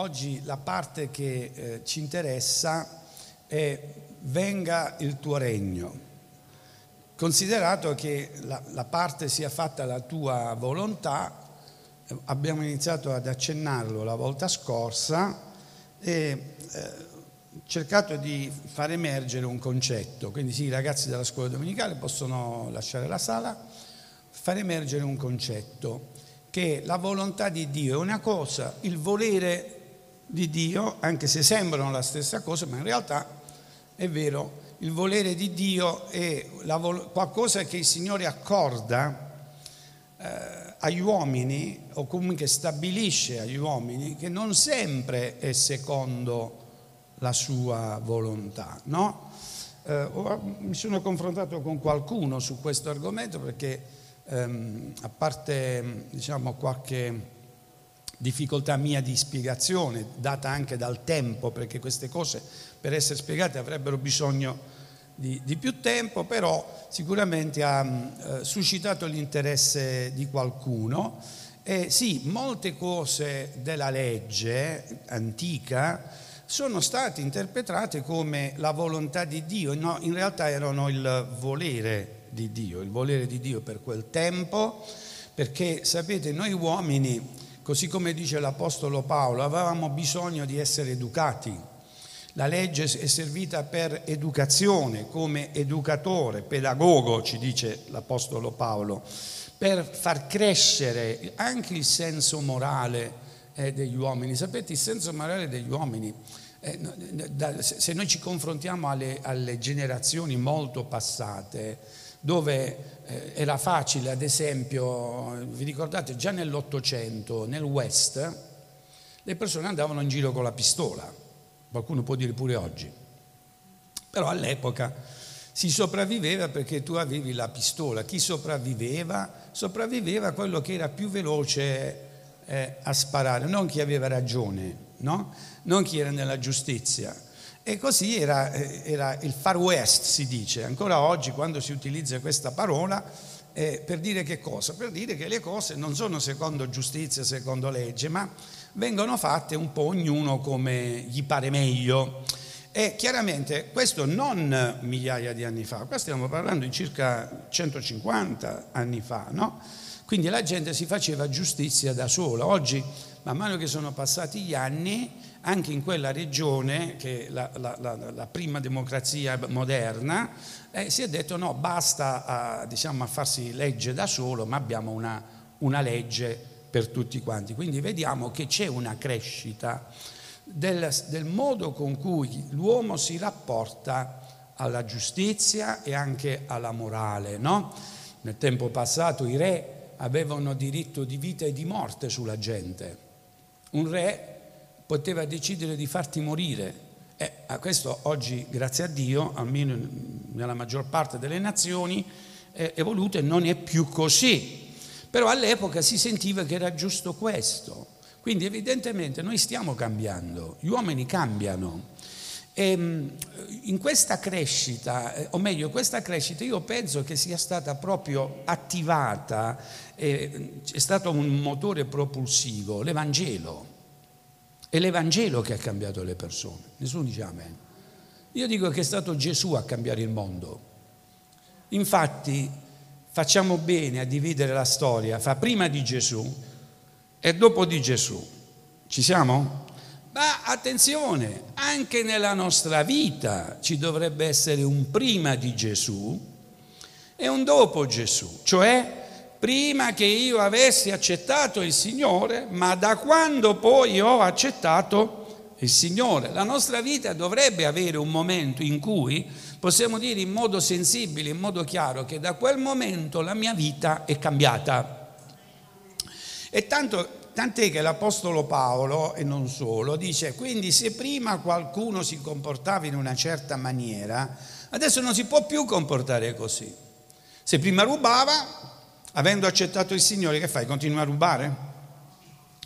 oggi la parte che eh, ci interessa è venga il tuo regno. Considerato che la, la parte sia fatta la tua volontà, abbiamo iniziato ad accennarlo la volta scorsa e eh, cercato di far emergere un concetto. Quindi sì, i ragazzi della scuola domenicale possono lasciare la sala, far emergere un concetto che la volontà di Dio è una cosa, il volere di Dio, anche se sembrano la stessa cosa, ma in realtà è vero, il volere di Dio è vol- qualcosa che il Signore accorda eh, agli uomini o comunque stabilisce agli uomini che non sempre è secondo la sua volontà. No? Eh, mi sono confrontato con qualcuno su questo argomento perché ehm, a parte diciamo, qualche difficoltà mia di spiegazione, data anche dal tempo, perché queste cose per essere spiegate avrebbero bisogno di, di più tempo, però sicuramente ha eh, suscitato l'interesse di qualcuno. E sì, molte cose della legge antica sono state interpretate come la volontà di Dio, no, in realtà erano il volere di Dio, il volere di Dio per quel tempo, perché sapete, noi uomini, così come dice l'Apostolo Paolo, avevamo bisogno di essere educati la legge è servita per educazione, come educatore, pedagogo, ci dice l'Apostolo Paolo, per far crescere anche il senso morale eh, degli uomini. Sapete, il senso morale degli uomini, eh, se noi ci confrontiamo alle, alle generazioni molto passate, dove eh, era facile, ad esempio, vi ricordate, già nell'Ottocento, nel West, le persone andavano in giro con la pistola qualcuno può dire pure oggi. Però all'epoca si sopravviveva perché tu avevi la pistola. Chi sopravviveva? Sopravviveva quello che era più veloce eh, a sparare, non chi aveva ragione, no? non chi era nella giustizia. E così era, eh, era, il far west, si dice. Ancora oggi, quando si utilizza questa parola, eh, per dire che cosa? Per dire che le cose non sono secondo giustizia, secondo legge, ma vengono fatte un po' ognuno come gli pare meglio. E chiaramente questo non migliaia di anni fa, qua stiamo parlando di circa 150 anni fa, no? Quindi la gente si faceva giustizia da sola. Oggi, man mano che sono passati gli anni, anche in quella regione, che è la, la, la, la prima democrazia moderna, eh, si è detto no, basta a, diciamo, a farsi legge da solo, ma abbiamo una, una legge per tutti quanti. Quindi vediamo che c'è una crescita del, del modo con cui l'uomo si rapporta alla giustizia e anche alla morale. No? Nel tempo passato i re avevano diritto di vita e di morte sulla gente. Un re poteva decidere di farti morire. E a questo oggi, grazie a Dio, almeno nella maggior parte delle nazioni è evoluto e non è più così. Però all'epoca si sentiva che era giusto questo. Quindi evidentemente noi stiamo cambiando, gli uomini cambiano. E ehm, in questa crescita, eh, o meglio, questa crescita io penso che sia stata proprio attivata, eh, è stato un motore propulsivo, l'Evangelo. È l'Evangelo che ha cambiato le persone. Nessuno dice amen. Io dico che è stato Gesù a cambiare il mondo. Infatti facciamo bene a dividere la storia fra prima di Gesù e dopo di Gesù. Ci siamo? Ma attenzione, anche nella nostra vita ci dovrebbe essere un prima di Gesù e un dopo Gesù, cioè prima che io avessi accettato il Signore, ma da quando poi ho accettato il Signore. La nostra vita dovrebbe avere un momento in cui possiamo dire in modo sensibile, in modo chiaro, che da quel momento la mia vita è cambiata. E tanto, tant'è che l'Apostolo Paolo, e non solo, dice, quindi se prima qualcuno si comportava in una certa maniera, adesso non si può più comportare così. Se prima rubava, avendo accettato il Signore, che fai? Continua a rubare?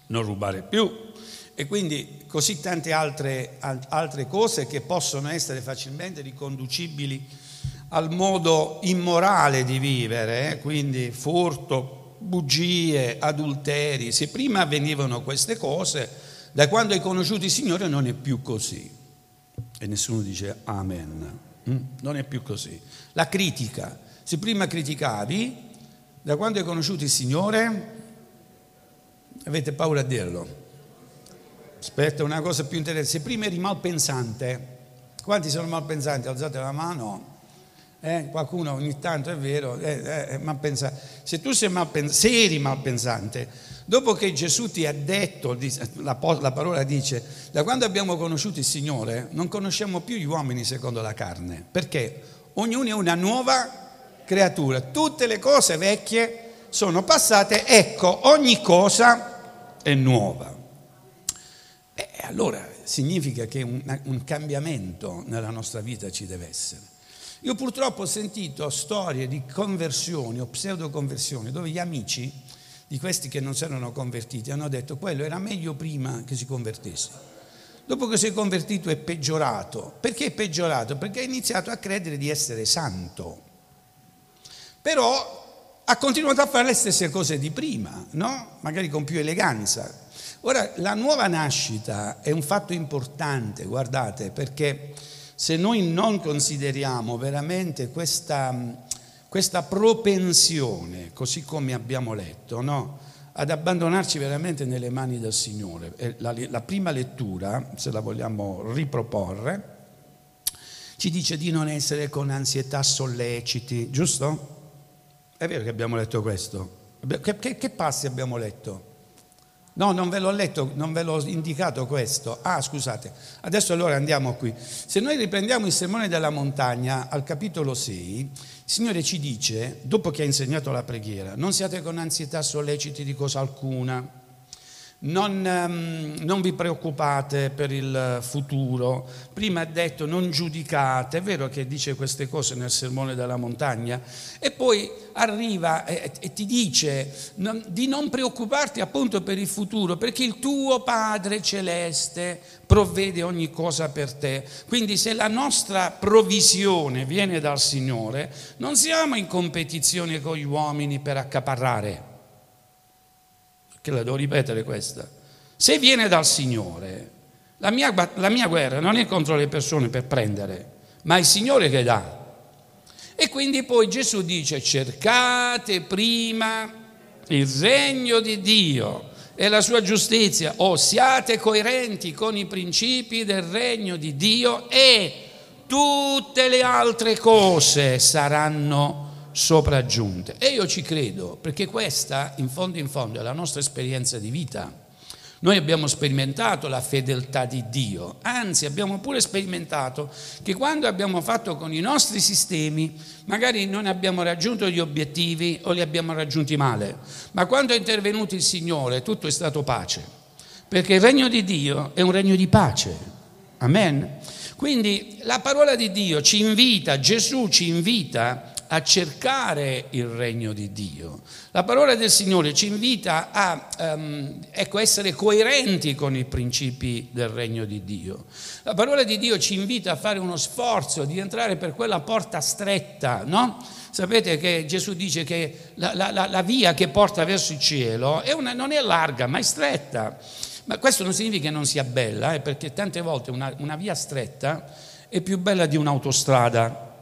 Non rubare più e quindi così tante altre, altre cose che possono essere facilmente riconducibili al modo immorale di vivere, eh? quindi furto, bugie, adulteri. Se prima avvenivano queste cose, Da quando hai conosciuto il Signore non è più così. E nessuno dice amen. Mm? Non è più così. La critica. Se prima criticavi, da quando hai conosciuto il Signore, avete paura a dirlo. Aspetta, una cosa più interessante. Se prima eri malpensante, quanti sono malpensanti? Alzate la mano. Eh, qualcuno ogni tanto è vero, eh, eh, malpensante. Se tu sei malpensante, se eri malpensante, dopo che Gesù ti ha detto, la, la parola dice, da quando abbiamo conosciuto il Signore, non conosciamo più gli uomini secondo la carne. Perché? Ognuno è una nuova creatura. Tutte le cose vecchie sono passate, ecco, ogni cosa è nuova. E allora significa che un, un cambiamento nella nostra vita ci deve essere. Io purtroppo ho sentito storie di conversioni o pseudo-conversioni dove gli amici di questi che non si erano convertiti hanno detto quello era meglio prima che si convertisse. Dopo che si è convertito è peggiorato. Perché è peggiorato? Perché ha iniziato a credere di essere santo. Però ha continuato a fare le stesse cose di prima, no? Magari con più eleganza. Ora, la nuova nascita è un fatto importante, guardate, perché se noi non consideriamo veramente questa, questa propensione, così come abbiamo letto, no? ad abbandonarci veramente nelle mani del Signore. La, la prima lettura, se la vogliamo riproporre, ci dice di non essere con ansietà solleciti, giusto? È vero che abbiamo letto questo? Che, che, che passi abbiamo letto? No, non ve l'ho letto, non ve l'ho indicato questo. Ah, scusate. Adesso allora andiamo qui. Se noi riprendiamo il sermone della montagna al capitolo 6, il Signore ci dice, dopo che ha insegnato la preghiera, non siate con ansietà solleciti di cosa alcuna non, um, non, vi preoccupate per il futuro. Prima ha detto non giudicate, è vero che dice queste cose nel sermone della montagna, e poi arriva e, e ti dice non, di non preoccuparti appunto per il futuro, perché il tuo Padre celeste provvede ogni cosa per te. Quindi se la nostra provvisione viene dal Signore, non siamo in competizione con gli uomini per accaparrare che la devo ripetere questa, se viene dal Signore, la mia, la mia guerra non è contro le persone per prendere, ma è il Signore che dà. E quindi poi Gesù dice cercate prima il regno di Dio e la sua giustizia, o siate coerenti con i principi del regno di Dio e tutte le altre cose saranno sopraggiunte. E io ci credo, perché questa, in fondo in fondo, è la nostra esperienza di vita. Noi abbiamo sperimentato la fedeltà di Dio, anzi abbiamo pure sperimentato che quando abbiamo fatto con i nostri sistemi, magari non abbiamo raggiunto gli obiettivi o li abbiamo raggiunti male, ma quando è intervenuto il Signore tutto è stato pace, perché il regno di Dio è un regno di pace. Amen. Quindi la parola di Dio ci invita, Gesù ci invita a cercare il regno di Dio. La parola del Signore ci invita a um, ecco, essere coerenti con i principi del regno di Dio. La parola di Dio ci invita a fare uno sforzo di entrare per quella porta stretta, no? Sapete che Gesù dice che la, la, la via che porta verso il cielo è una, non è larga, ma è stretta. Ma questo non significa che non sia bella, eh, perché tante volte una, una via stretta è più bella di un'autostrada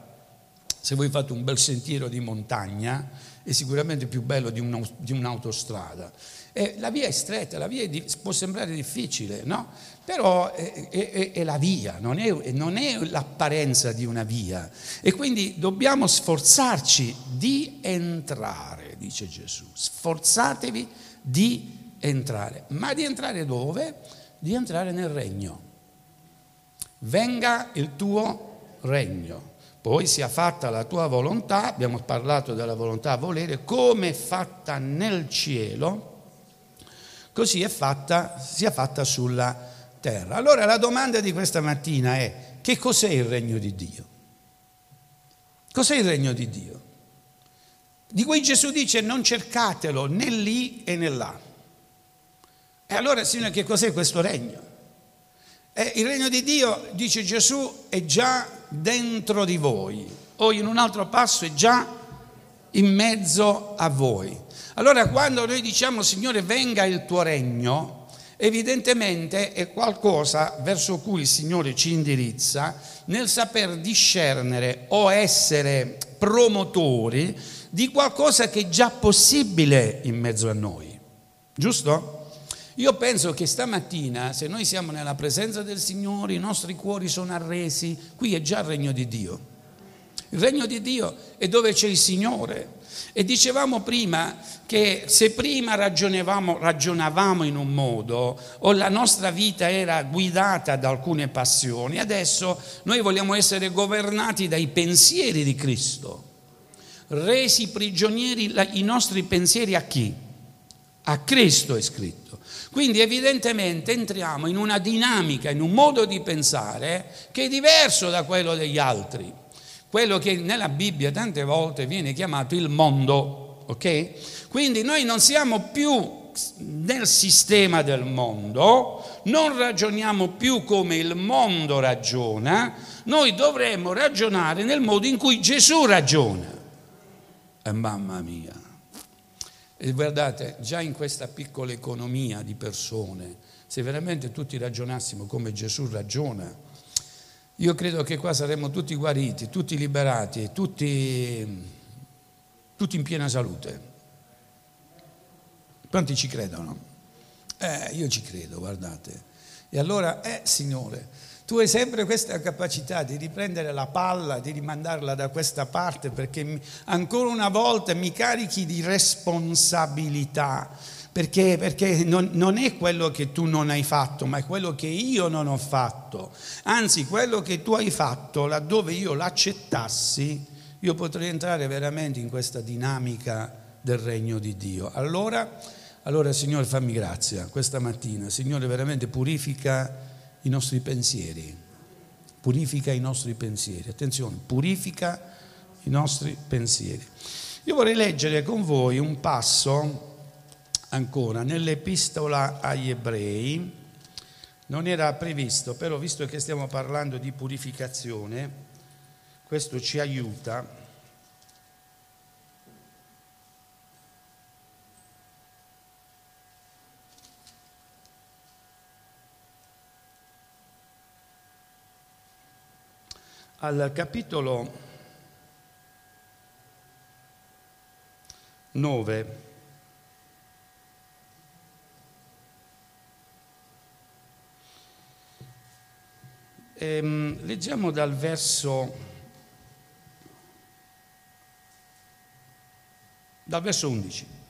se voi fate un bel sentiero di montagna, è sicuramente più bello di, un, di un'autostrada. E la via è stretta, la via è, può sembrare difficile, no? Però è, è, è la via, non è, non è l'apparenza di una via. E quindi dobbiamo sforzarci di entrare, dice Gesù. Sforzatevi di entrare. Ma di entrare dove? Di entrare nel regno. Venga il tuo regno poi sia fatta la tua volontà, abbiamo parlato della volontà a volere, come è fatta nel cielo, così è fatta, sia fatta sulla terra. Allora la domanda di questa mattina è, che cos'è il regno di Dio? Cos'è il regno di Dio? Di cui Gesù dice non cercatelo né lì e né là. E allora, Signore, che cos'è questo regno? Eh, il regno di Dio, dice Gesù, è già dentro di voi, o in un altro passo è già in mezzo a voi. Allora quando noi diciamo Signore venga il tuo regno, evidentemente è qualcosa verso cui il Signore ci indirizza nel saper discernere o essere promotori di qualcosa che è già possibile in mezzo a noi. Giusto? Io penso che stamattina, se noi siamo nella presenza del Signore, i nostri cuori sono arresi, qui è già il regno di Dio. Il regno di Dio è dove c'è il Signore. E dicevamo prima che se prima ragionavamo, ragionavamo in un modo o la nostra vita era guidata da alcune passioni, adesso noi vogliamo essere governati dai pensieri di Cristo, resi prigionieri i nostri pensieri a chi? A Cristo è scritto. Quindi evidentemente entriamo in una dinamica, in un modo di pensare che è diverso da quello degli altri. Quello che nella Bibbia tante volte viene chiamato il mondo, ok? Quindi noi non siamo più nel sistema del mondo, non ragioniamo più come il mondo ragiona, noi dovremmo ragionare nel modo in cui Gesù ragiona. E mamma mia. E guardate, già in questa piccola economia di persone, se veramente tutti ragionassimo come Gesù ragiona, io credo che qua saremmo tutti guariti, tutti liberati, tutti, tutti in piena salute. Quanti ci credono? Eh, io ci credo, guardate. E allora, eh, Signore, tu hai sempre questa capacità di riprendere la palla, di rimandarla da questa parte, perché ancora una volta mi carichi di responsabilità, perché, perché non, non, è quello che tu non hai fatto, ma è quello che io non ho fatto. Anzi, quello che tu hai fatto, laddove io l'accettassi, io potrei entrare veramente in questa dinamica del regno di Dio. Allora, allora Signore, fammi grazia questa mattina. Signore, veramente purifica i nostri pensieri, purifica i nostri pensieri, attenzione, purifica i nostri pensieri. Io vorrei leggere con voi un passo ancora nell'epistola agli ebrei, non era previsto, però visto che stiamo parlando di purificazione, questo ci aiuta al capitolo 9. Ehm, leggiamo dal verso, dal verso 11.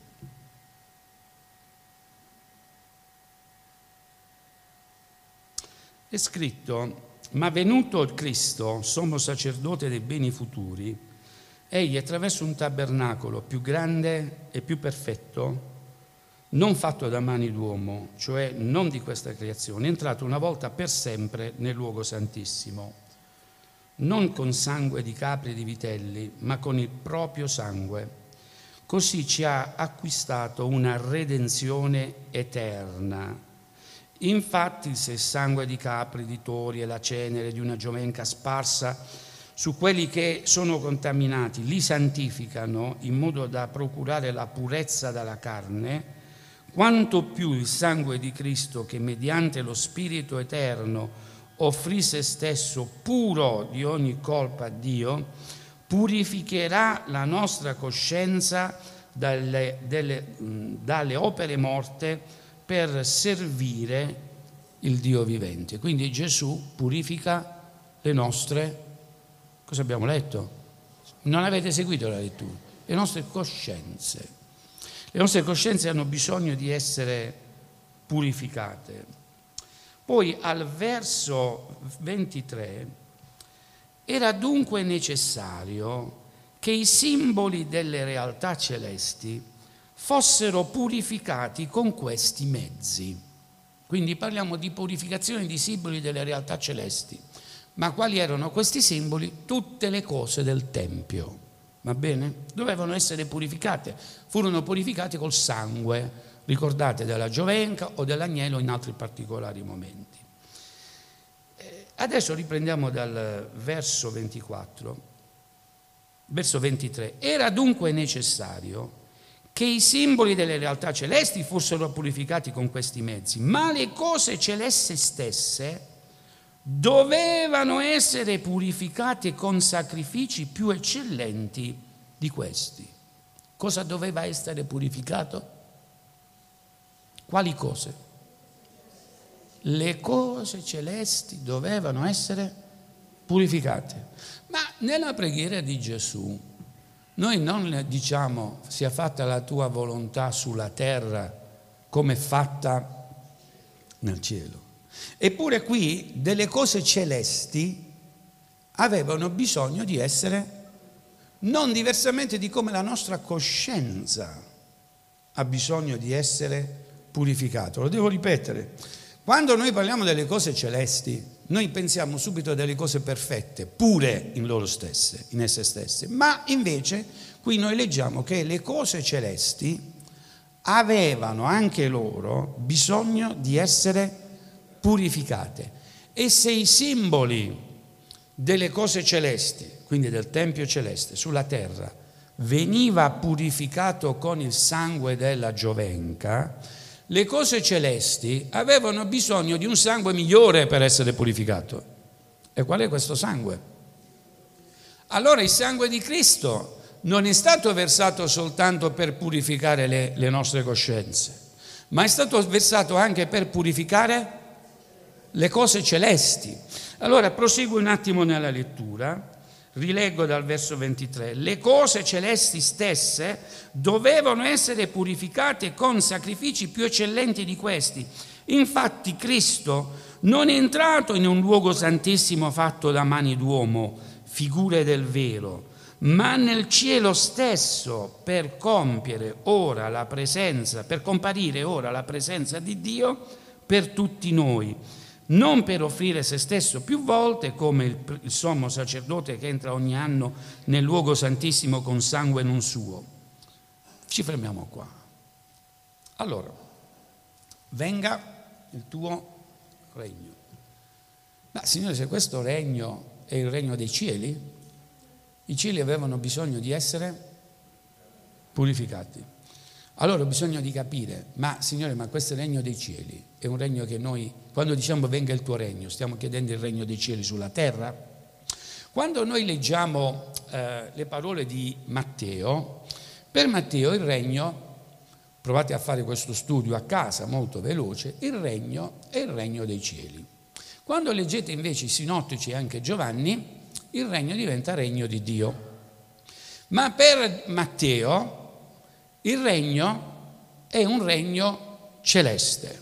È scritto ma venuto Cristo, sommo sacerdote dei beni futuri, egli attraverso un tabernacolo più grande e più perfetto, non fatto da mani d'uomo, cioè non di questa creazione, è entrato una volta per sempre nel luogo santissimo, non con sangue di capri e di vitelli, ma con il proprio sangue. Così ci ha acquistato una redenzione eterna Infatti se il sangue di capri, di tori e la cenere di una giovenca sparsa su quelli che sono contaminati li santificano in modo da procurare la purezza dalla carne, quanto più il sangue di Cristo che mediante lo Spirito eterno offrì se stesso puro di ogni colpa a Dio, purificherà la nostra coscienza dalle, delle, dalle opere morte per servire il Dio vivente. Quindi Gesù purifica le nostre, cosa abbiamo letto? Non avete seguito la lettura, le nostre coscienze. Le nostre coscienze hanno bisogno di essere purificate. Poi al verso 23 era dunque necessario che i simboli delle realtà celesti fossero purificati con questi mezzi. Quindi parliamo di purificazione di simboli delle realtà celesti. Ma quali erano questi simboli? Tutte le cose del Tempio. Va bene? Dovevano essere purificate. Furono purificate col sangue, ricordate, della giovenca o dell'agnello in altri particolari momenti. Eh, adesso riprendiamo dal verso 24. Verso 23. Era dunque necessario che i simboli delle realtà celesti fossero purificati con questi mezzi, ma le cose celesti stesse dovevano essere purificate con sacrifici più eccellenti di questi. Cosa doveva essere purificato? Quali cose? Le cose celesti dovevano essere purificate. Ma nella preghiera di Gesù noi non diciamo sia fatta la tua volontà sulla terra come fatta nel cielo. Eppure qui delle cose celesti avevano bisogno di essere non diversamente di come la nostra coscienza ha bisogno di essere purificato. Lo devo ripetere. Quando noi parliamo delle cose celesti, noi pensiamo subito a delle cose perfette, pure in loro stesse, in esse stesse, ma invece qui noi leggiamo che le cose celesti avevano anche loro bisogno di essere purificate. E se i simboli delle cose celesti, quindi del Tempio celeste, sulla terra, veniva purificato con il sangue della giovenca, le cose celesti avevano bisogno di un sangue migliore per essere purificato. E qual è questo sangue? Allora il sangue di Cristo non è stato versato soltanto per purificare le, le nostre coscienze, ma è stato versato anche per purificare le cose celesti. Allora proseguo un attimo nella lettura, rileggo dal verso 23, le cose celesti stesse dovevano essere purificate con sacrifici più eccellenti di questi. Infatti Cristo non è entrato in un luogo santissimo fatto da mani d'uomo, figure del vero, ma nel cielo stesso per compiere ora la presenza, per comparire ora la presenza di Dio per tutti noi non per offrire se stesso più volte come il, il sommo sacerdote che entra ogni anno nel luogo santissimo con sangue non suo. Ci fermiamo qua. Allora, venga il tuo regno. Ma Signore, se questo regno è il regno dei cieli, i cieli avevano bisogno di essere purificati. Allora ho bisogno di capire, ma Signore, ma questo regno dei cieli è un regno che noi, quando diciamo venga il tuo regno, stiamo chiedendo il regno dei cieli sulla terra? Quando noi leggiamo eh, le parole di Matteo, per Matteo il regno, provate a fare questo studio a casa molto veloce, il regno è il regno dei cieli. Quando leggete invece i sinottici e anche Giovanni, il regno diventa regno di Dio. Ma per Matteo il regno è un regno celeste.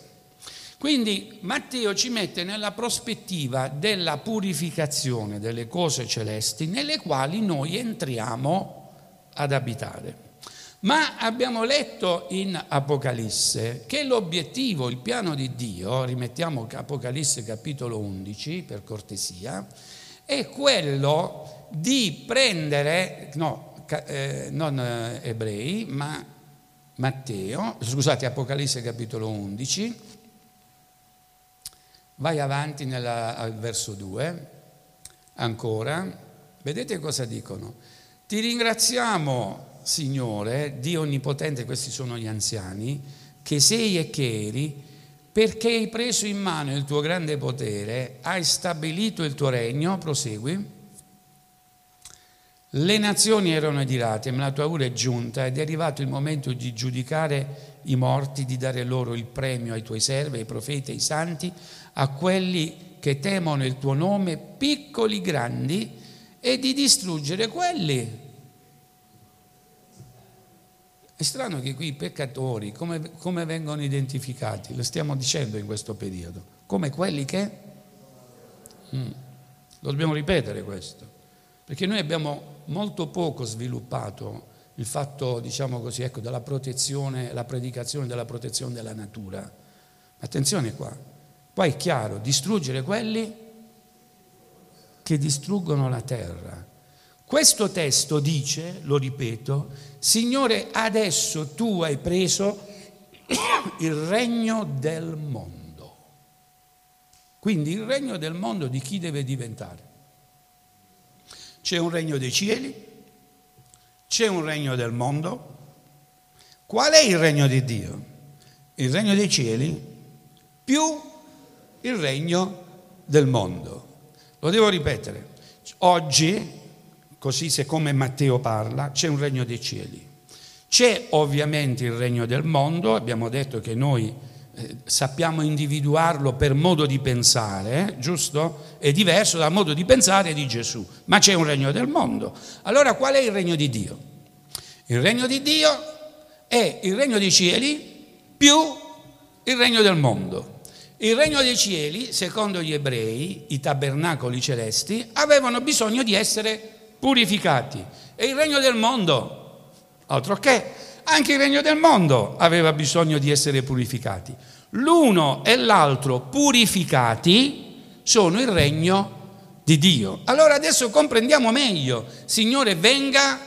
Quindi Matteo ci mette nella prospettiva della purificazione delle cose celesti nelle quali noi entriamo ad abitare. Ma abbiamo letto in Apocalisse che l'obiettivo, il piano di Dio, rimettiamo Apocalisse capitolo 11 per cortesia, è quello di prendere, no, eh, non eh, ebrei, ma Matteo, scusate, Apocalisse capitolo 11, vai avanti nella, al verso 2, ancora, vedete cosa dicono? Ti ringraziamo, Signore, Dio Onnipotente, questi sono gli anziani, che sei e che eri, perché hai preso in mano il tuo grande potere, hai stabilito il tuo regno, prosegui, le nazioni erano adirate, ma la tua ora è giunta ed è arrivato il momento di giudicare i morti, di dare loro il premio ai tuoi servi, ai profeti, ai santi, a quelli che temono il tuo nome, piccoli, grandi, e di distruggere quelli. È strano che qui i peccatori, come, come vengono identificati? Lo stiamo dicendo in questo periodo. Come quelli che... Mm. Lo dobbiamo ripetere questo. Perché noi abbiamo molto poco sviluppato il fatto, diciamo così, ecco, della protezione, la predicazione della protezione della natura. Attenzione qua, qua è chiaro, distruggere quelli che distruggono la terra. Questo testo dice, lo ripeto, Signore, adesso tu hai preso il regno del mondo. Quindi il regno del mondo di chi deve diventare? C'è un regno dei cieli, c'è un regno del mondo. Qual è il regno di Dio? Il regno dei cieli più il regno del mondo. Lo devo ripetere. Oggi, così siccome Matteo parla, c'è un regno dei cieli. C'è ovviamente il regno del mondo, abbiamo detto che noi eh, sappiamo individuarlo per modo di pensare, eh, giusto? È diverso dal modo di pensare di Gesù, ma c'è un regno del mondo. Allora qual è il regno di Dio? Il regno di Dio è il regno dei cieli più il regno del mondo. Il regno dei cieli, secondo gli ebrei, i tabernacoli celesti, avevano bisogno di essere purificati. E il regno del mondo, altro che, anche il regno del mondo aveva bisogno di essere purificati. L'uno e l'altro purificati sono il regno di Dio. Allora adesso comprendiamo meglio, Signore, venga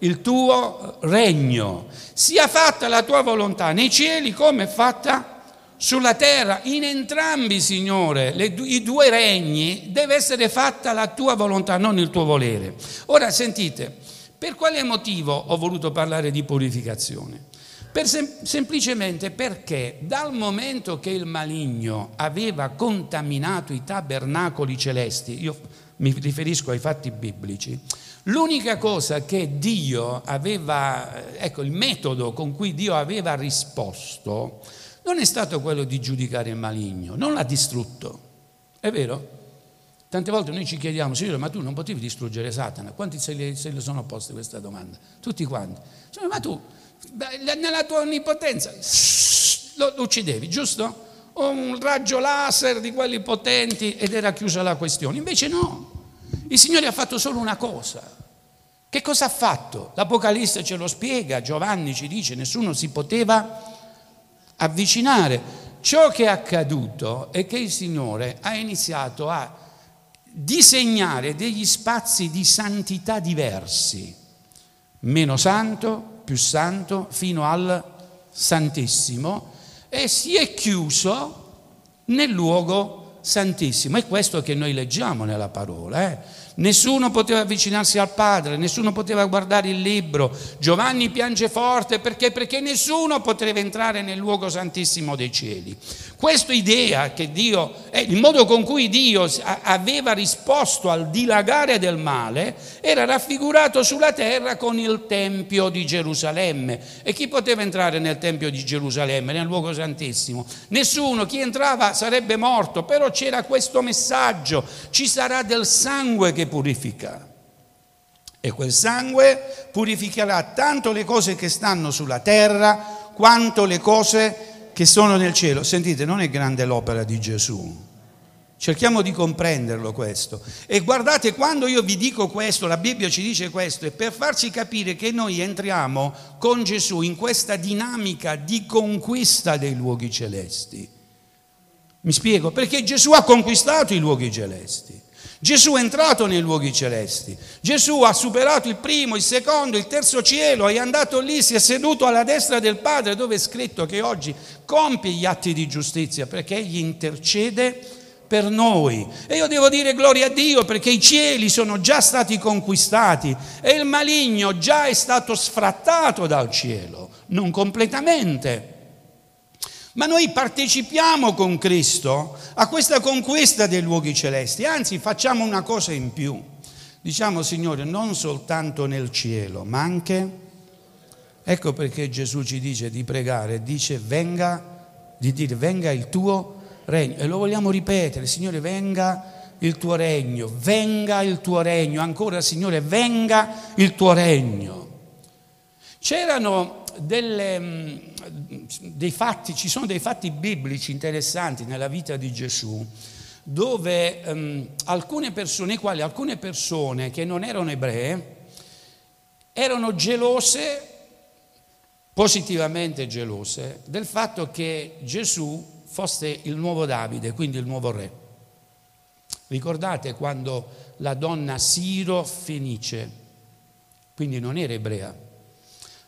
il tuo regno, sia fatta la tua volontà nei cieli come è fatta sulla terra, in entrambi, Signore, le, i due regni, deve essere fatta la tua volontà, non il tuo volere. Ora sentite, per quale motivo ho voluto parlare di purificazione? Per sem- semplicemente perché dal momento che il maligno aveva contaminato i tabernacoli celesti, io mi riferisco ai fatti biblici, l'unica cosa che Dio aveva, ecco il metodo con cui Dio aveva risposto, non è stato quello di giudicare il maligno, non l'ha distrutto. È vero? Tante volte noi ci chiediamo, Signore, ma tu non potevi distruggere Satana? Quanti se le, sono poste questa domanda? Tutti quanti. Signore, ma tu, nella tua onnipotenza, lo, uccidevi, giusto? Un raggio laser di quelli potenti ed era chiusa la questione. Invece no, il Signore ha fatto solo una cosa. Che cosa ha fatto? L'Apocalisse ce lo spiega, Giovanni ci dice, nessuno si poteva avvicinare. Ciò che è accaduto è che il Signore ha iniziato a disegnare degli spazi di santità diversi, meno santo, più santo, fino al Santissimo, e si è chiuso nel luogo Santissimo. È questo che noi leggiamo nella parola. Eh? Nessuno poteva avvicinarsi al Padre, nessuno poteva guardare il libro. Giovanni piange forte perché? Perché nessuno poteva entrare nel luogo santissimo dei cieli. Questa idea che Dio, eh, il modo con cui Dio aveva risposto al dilagare del male era raffigurato sulla terra con il Tempio di Gerusalemme. E chi poteva entrare nel Tempio di Gerusalemme, nel luogo santissimo? Nessuno, chi entrava sarebbe morto, però c'era questo messaggio, ci sarà del sangue che purifica. E quel sangue purificherà tanto le cose che stanno sulla terra quanto le cose che sono nel cielo. Sentite, non è grande l'opera di Gesù. Cerchiamo di comprenderlo questo. E guardate, quando io vi dico questo, la Bibbia ci dice questo, è per farci capire che noi entriamo con Gesù in questa dinamica di conquista dei luoghi celesti. Mi spiego? Perché Gesù ha conquistato i luoghi celesti. Gesù è entrato nei luoghi celesti, Gesù ha superato il primo, il secondo, il terzo cielo, è andato lì, si è seduto alla destra del Padre dove è scritto che oggi compie gli atti di giustizia perché egli intercede per noi. E io devo dire gloria a Dio perché i cieli sono già stati conquistati e il maligno già è stato sfrattato dal cielo, non completamente ma noi partecipiamo con Cristo a questa conquista dei luoghi celesti, anzi facciamo una cosa in più. Diciamo, Signore, non soltanto nel cielo, ma anche... Ecco perché Gesù ci dice di pregare, dice venga, di dire venga il tuo regno. E lo vogliamo ripetere, Signore, venga il tuo regno, venga il tuo regno, ancora Signore, venga il tuo regno. C'erano delle, dei fatti, ci sono dei fatti biblici interessanti nella vita di Gesù dove um, alcune persone, quali alcune persone che non erano ebree, erano gelose, positivamente gelose, del fatto che Gesù fosse il nuovo Davide, quindi il nuovo re. Ricordate quando la donna Siro Fenice, quindi non era ebrea,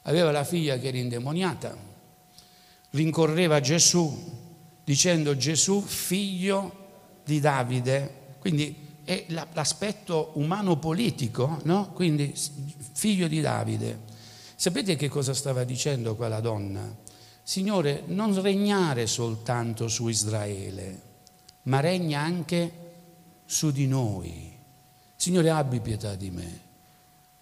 aveva la figlia che era indemoniata, rincorreva Gesù dicendo Gesù figlio di Davide, quindi è l'aspetto umano politico, no? quindi figlio di Davide. Sapete che cosa stava dicendo quella donna? Signore, non regnare soltanto su Israele, ma regna anche su di noi. Signore, abbi pietà di me.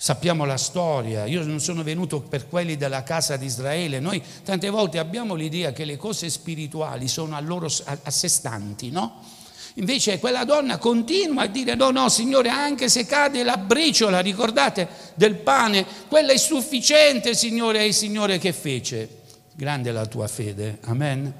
Sappiamo la storia, io non sono venuto per quelli della casa di Israele, noi tante volte abbiamo l'idea che le cose spirituali sono a, loro, a, sé stanti, no? Invece quella donna continua a dire no, no, Signore, anche se cade la briciola, ricordate, del pane, quella è sufficiente, Signore, è il Signore che fece. Grande la tua fede, amen.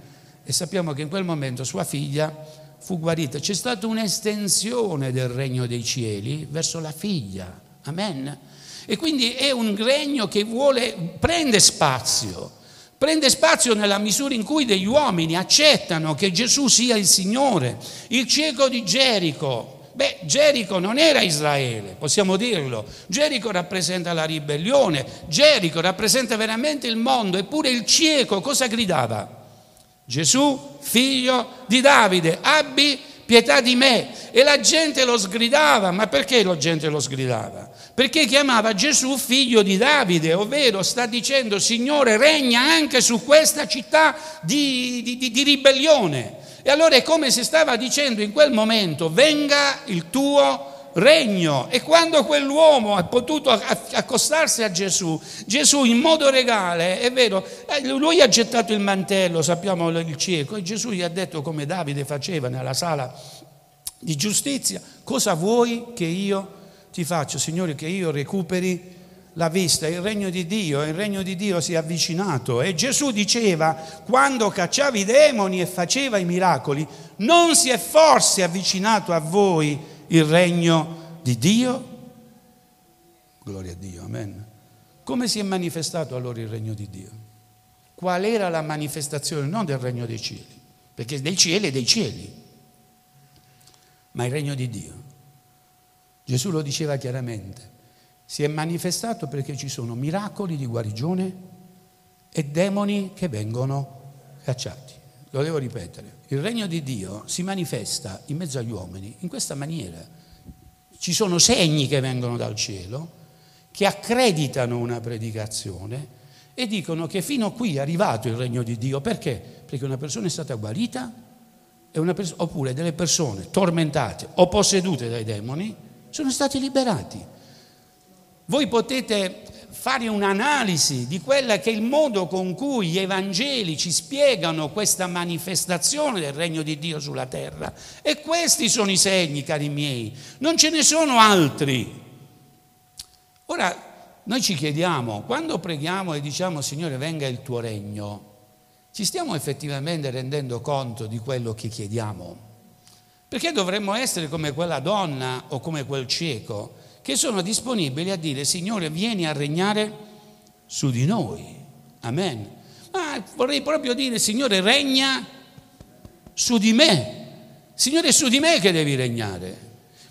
E sappiamo che in quel momento sua figlia fu guarita. C'è stata un'estensione del regno dei cieli verso la figlia, amen. E quindi è un regno che vuole, prende spazio, prende spazio nella misura in cui degli uomini accettano che Gesù sia il Signore. Il cieco di Gerico, beh, Gerico non era Israele, possiamo dirlo. Gerico rappresenta la ribellione, Gerico rappresenta veramente il mondo, eppure il cieco cosa gridava? Gesù, figlio di Davide, abbi pietà di me. E la gente lo sgridava, ma perché la gente lo sgridava? Perché chiamava Gesù figlio di Davide, ovvero sta dicendo Signore regna anche su questa città di, di, di ribellione. E allora è come se stava dicendo in quel momento venga il tuo regno. E quando quell'uomo ha potuto accostarsi a Gesù, Gesù in modo regale, è vero, eh, lui ha gettato il mantello, sappiamo il cieco, e Gesù gli ha detto come Davide faceva nella sala di giustizia, cosa vuoi che io ti faccia, Signore, che io recuperi la vista, il regno di Dio, il regno di Dio si è avvicinato e Gesù diceva, quando cacciava i demoni e faceva i miracoli, non si è forse avvicinato a voi il regno di Dio? Gloria a Dio, amen. Come si è manifestato allora il regno di Dio? Qual era la manifestazione non del regno dei cieli, perché dei cieli è dei cieli, ma il regno di Dio. Gesù lo diceva chiaramente, si è manifestato perché ci sono miracoli di guarigione e demoni che vengono cacciati. Lo devo ripetere, il regno di Dio si manifesta in mezzo agli uomini in questa maniera. Ci sono segni che vengono dal cielo, che accreditano una predicazione e dicono che fino a qui è arrivato il regno di Dio. Perché? Perché una persona è stata guarita pers- oppure delle persone tormentate o possedute dai demoni sono stati liberati. Voi potete fare un'analisi di quella che è il modo con cui gli Evangeli ci spiegano questa manifestazione del regno di Dio sulla terra. E questi sono i segni, cari miei, non ce ne sono altri. Ora, noi ci chiediamo, quando preghiamo e diciamo Signore venga il tuo regno, ci stiamo effettivamente rendendo conto di quello che chiediamo? Perché dovremmo essere come quella donna o come quel cieco che sono disponibili a dire Signore vieni a regnare su di noi. Amen. Ma vorrei proprio dire Signore regna su di me. Signore è su di me che devi regnare.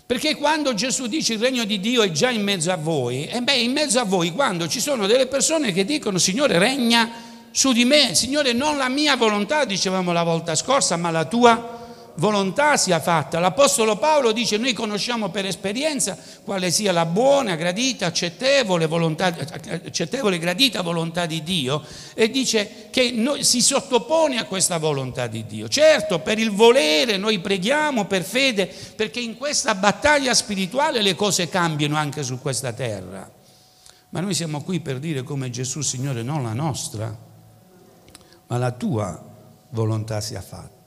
Perché quando Gesù dice il regno di Dio è già in mezzo a voi, e beh, in mezzo a voi quando ci sono delle persone che dicono Signore regna su di me, Signore non la mia volontà, dicevamo la volta scorsa, ma la tua volontà volontà sia fatta. L'Apostolo Paolo dice noi conosciamo per esperienza quale sia la buona, gradita, accettevole, volontà, accettevole gradita volontà di Dio e dice che noi, si sottopone a questa volontà di Dio. Certo, per il volere noi preghiamo per fede perché in questa battaglia spirituale le cose cambiano anche su questa terra. Ma noi siamo qui per dire come Gesù, Signore, non la nostra, ma la tua volontà sia fatta.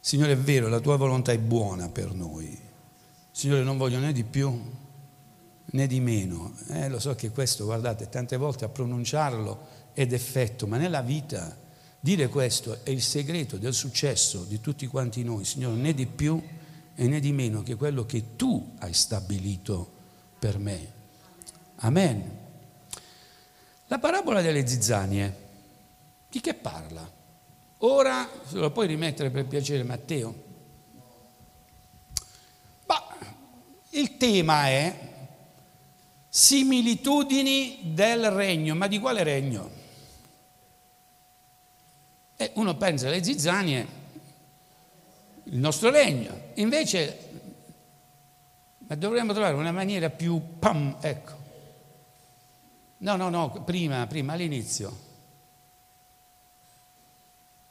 Signore, è vero, la tua volontà è buona per noi. Signore, non voglio né di più né di meno. Eh, lo so che questo, guardate, tante volte a pronunciarlo è defetto, ma nella vita dire questo è il segreto del successo di tutti quanti noi. Signore, né di più e né di meno che quello che tu hai stabilito per me. Amen. La parabola delle zizzanie, di che parla? Ora, se lo puoi rimettere per piacere Matteo. Bah, il tema è similitudini del regno, ma di quale regno? E uno pensa alle zizzanie, il nostro regno, invece ma dovremmo trovare una maniera più pam, ecco. No, no, no, prima, prima, all'inizio.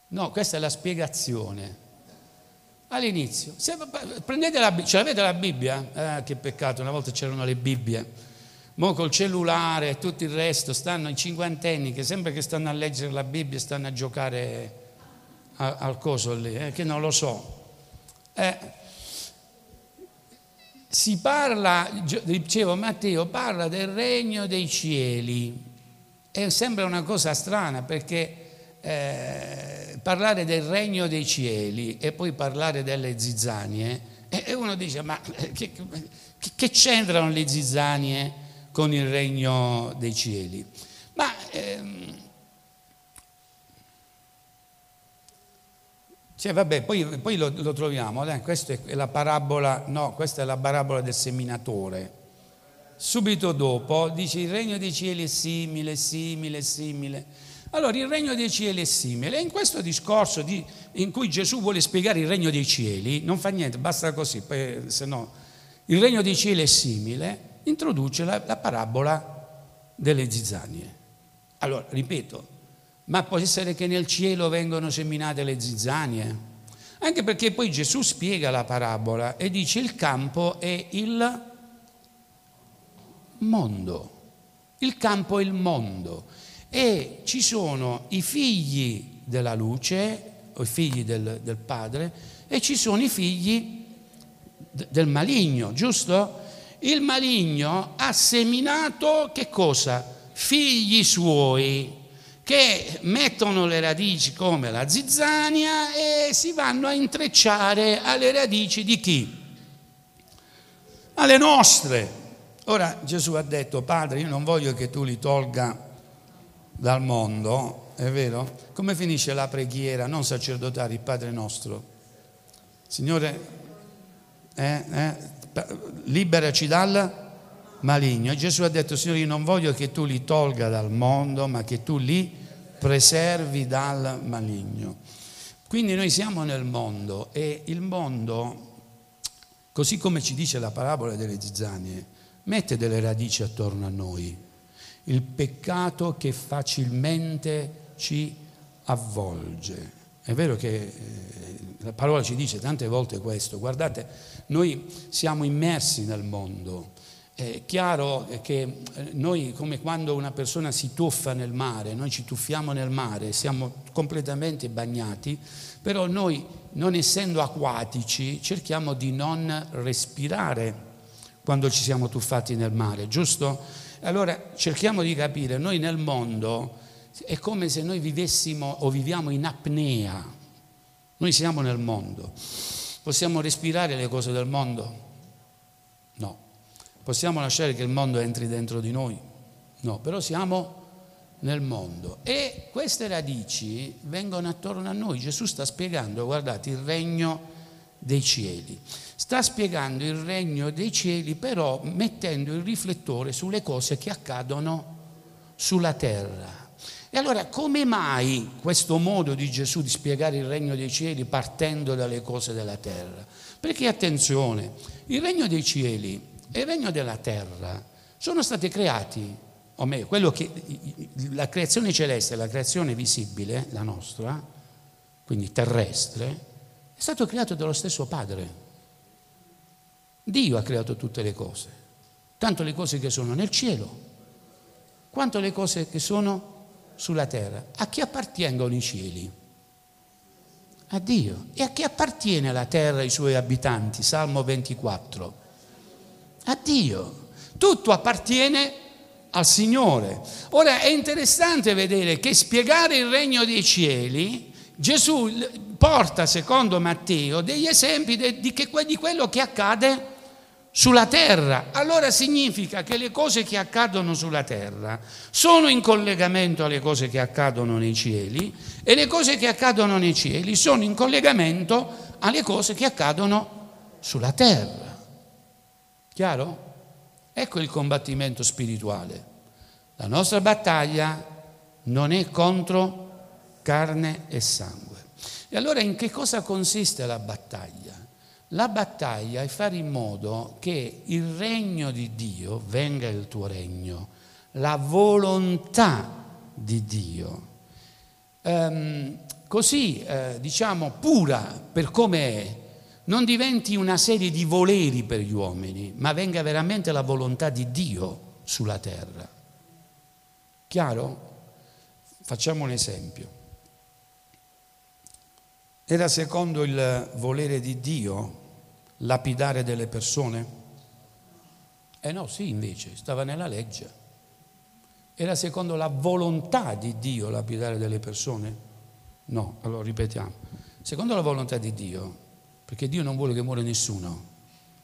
No, questa è la spiegazione. All'inizio. Se, prendete la, ce l'avete la Bibbia? Eh, che peccato, una volta c'erano le Bibbie. Mo col cellulare e tutto il resto stanno i cinquantenni che sempre che stanno a leggere la Bibbia stanno a giocare a, al coso lì, eh, che non lo so. Eh, si parla, dicevo Matteo, parla del regno dei cieli e sembra una cosa strana perché eh, parlare del regno dei cieli e poi parlare delle zizzanie e uno dice ma che, che, che c'entrano le zizzanie con il regno dei cieli? Ma ehm, Cioè, vabbè, poi, poi lo, lo, troviamo, eh? questa è la parabola, no, questa è la parabola del seminatore. Subito dopo dice il regno dei cieli è simile, simile, simile. Allora, il regno dei cieli è simile. In questo discorso di, in cui Gesù vuole spiegare il regno dei cieli, non fa niente, basta così, poi, se no, il regno dei cieli è simile, introduce la, la parabola delle zizzanie. Allora, ripeto, ma può essere che nel cielo vengono seminate le zizzanie? Anche perché poi Gesù spiega la parabola e dice il campo è il mondo. Il campo è il mondo e ci sono i figli della luce, o i figli del, del Padre, e ci sono i figli del maligno, giusto? Il maligno ha seminato che cosa? Figli suoi che mettono le radici come la zizzania e si vanno a intrecciare alle radici di chi? Alle nostre. Ora Gesù ha detto, Padre, io non voglio che tu li tolga dal mondo, è vero? Come finisce la preghiera non sacerdotale, il Padre nostro? Signore, eh, eh, liberaci dal maligno. E Gesù ha detto, Signore, io non voglio che tu li tolga dal mondo, ma che tu li preservi dal maligno. Quindi noi siamo nel mondo e il mondo, così come ci dice la parabola delle zizzanie, mette delle radici attorno a noi. Il peccato che facilmente ci avvolge. È vero che eh, la parola ci dice tante volte questo, guardate, noi siamo immersi nel mondo, è chiaro che eh, noi, come quando una persona si tuffa nel mare, noi ci tuffiamo nel mare, siamo completamente bagnati, però noi, non essendo acquatici, cerchiamo di non respirare quando ci siamo tuffati nel mare, giusto? Allora cerchiamo di capire, noi nel mondo è come se noi vivessimo o viviamo in apnea, noi siamo nel mondo, possiamo respirare le cose del mondo? No. Possiamo lasciare che il mondo entri dentro di noi? No, però siamo nel mondo e queste radici vengono attorno a noi. Gesù sta spiegando, guardate, il regno dei cieli. Sta spiegando il regno dei cieli però mettendo il riflettore sulle cose che accadono sulla terra. E allora come mai questo modo di Gesù di spiegare il regno dei cieli partendo dalle cose della terra? Perché attenzione, il regno dei cieli e il regno della terra sono stati creati, o meglio, quello che, la creazione celeste, la creazione visibile, la nostra, quindi terrestre, è stato creato dallo stesso Padre. Dio ha creato tutte le cose, tanto le cose che sono nel cielo, quanto le cose che sono sulla terra. A chi appartengono i cieli? A Dio. E a chi appartiene la terra e i suoi abitanti? Salmo 24 a Dio. Tutto appartiene al Signore. Ora è interessante vedere che spiegare il regno dei cieli, Gesù porta, secondo Matteo, degli esempi di, quello che accade sulla terra. Allora significa che le cose che accadono sulla terra sono in collegamento alle cose che accadono nei cieli e le cose che accadono nei cieli sono in collegamento alle cose che accadono sulla terra. Chiaro? Ecco il combattimento spirituale. La nostra battaglia non è contro carne e sangue. E allora in che cosa consiste la battaglia? La battaglia è fare in modo che il regno di Dio, venga il tuo regno, la volontà di Dio. Ehm, così, eh, diciamo, pura per come è, non diventi una serie di voleri per gli uomini, ma venga veramente la volontà di Dio sulla terra. Chiaro? Facciamo un esempio. Era secondo il volere di Dio lapidare delle persone? Eh no, sì, invece, stava nella legge. Era secondo la volontà di Dio lapidare delle persone? No, allora ripetiamo. Secondo la volontà di Dio, perché Dio non vuole che muore nessuno.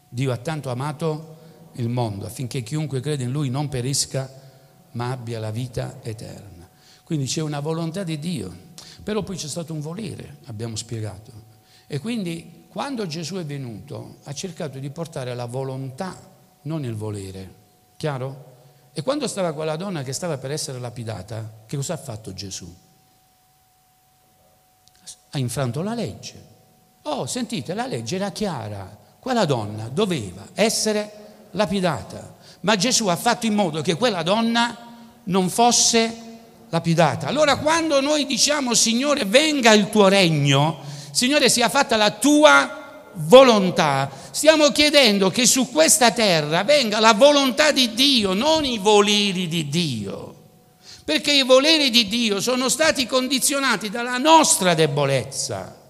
Dio ha tanto amato il mondo affinché chiunque crede in Lui non perisca, ma abbia la vita eterna. Quindi c'è una volontà di Dio, però poi c'è stato un volere, abbiamo spiegato. E quindi quando Gesù è venuto ha cercato di portare la volontà, non il volere. Chiaro? E quando stava quella donna che stava per essere lapidata, che cosa ha fatto Gesù? Ha infranto la legge. Oh, sentite, la legge era chiara. Quella donna doveva essere lapidata. Ma Gesù ha fatto in modo che quella donna non fosse lapidata. Allora quando noi diciamo Signore venga il tuo regno, Signore sia fatta la tua volontà, stiamo chiedendo che su questa terra venga la volontà di Dio, non i voleri di Dio. Perché i voleri di Dio sono stati condizionati dalla nostra debolezza.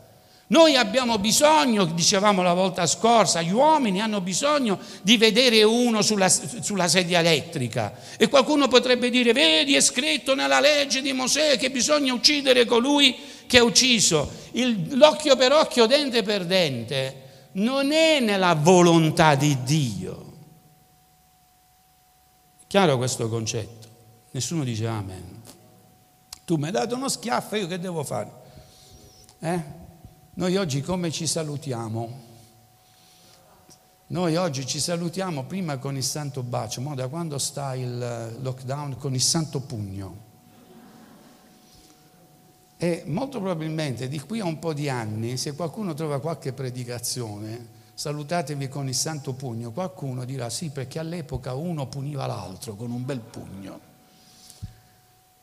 Noi abbiamo bisogno, dicevamo la volta scorsa, gli uomini hanno bisogno di vedere uno sulla, sulla, sedia elettrica. E qualcuno potrebbe dire, vedi, è scritto nella legge di Mosè che bisogna uccidere colui che ha ucciso. Il, l'occhio per occhio, dente per dente, non è nella volontà di Dio. Chiaro questo concetto? Nessuno dice amen. Tu mi hai dato uno schiaffo, io che devo fare? Eh? Noi oggi come ci salutiamo? Noi oggi ci salutiamo prima con il santo bacio, ma da quando sta il lockdown con il santo pugno. E molto probabilmente di qui a un po' di anni, se qualcuno trova qualche predicazione, salutatevi con il santo pugno, qualcuno dirà sì perché all'epoca uno puniva l'altro con un bel pugno.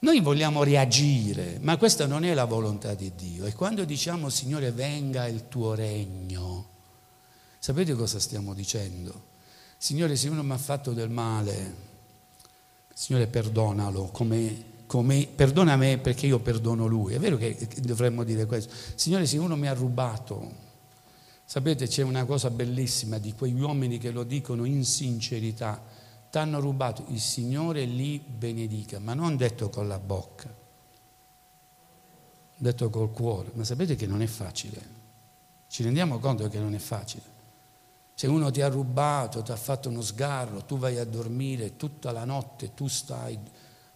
Noi vogliamo reagire, ma questa non è la volontà di Dio. E quando diciamo Signore venga il tuo regno, sapete cosa stiamo dicendo? Signore, se uno mi ha fatto del male, Signore perdonalo, come, come, perdona me perché io perdono lui. È vero che dovremmo dire questo. Signore, se uno mi ha rubato, sapete c'è una cosa bellissima di quegli uomini che lo dicono in sincerità ti hanno rubato, il Signore li benedica, ma non detto con la bocca, detto col cuore. Ma sapete che non è facile? Ci rendiamo conto che non è facile. Se uno ti ha rubato, ti ha fatto uno sgarro, tu vai a dormire tutta la notte, tu stai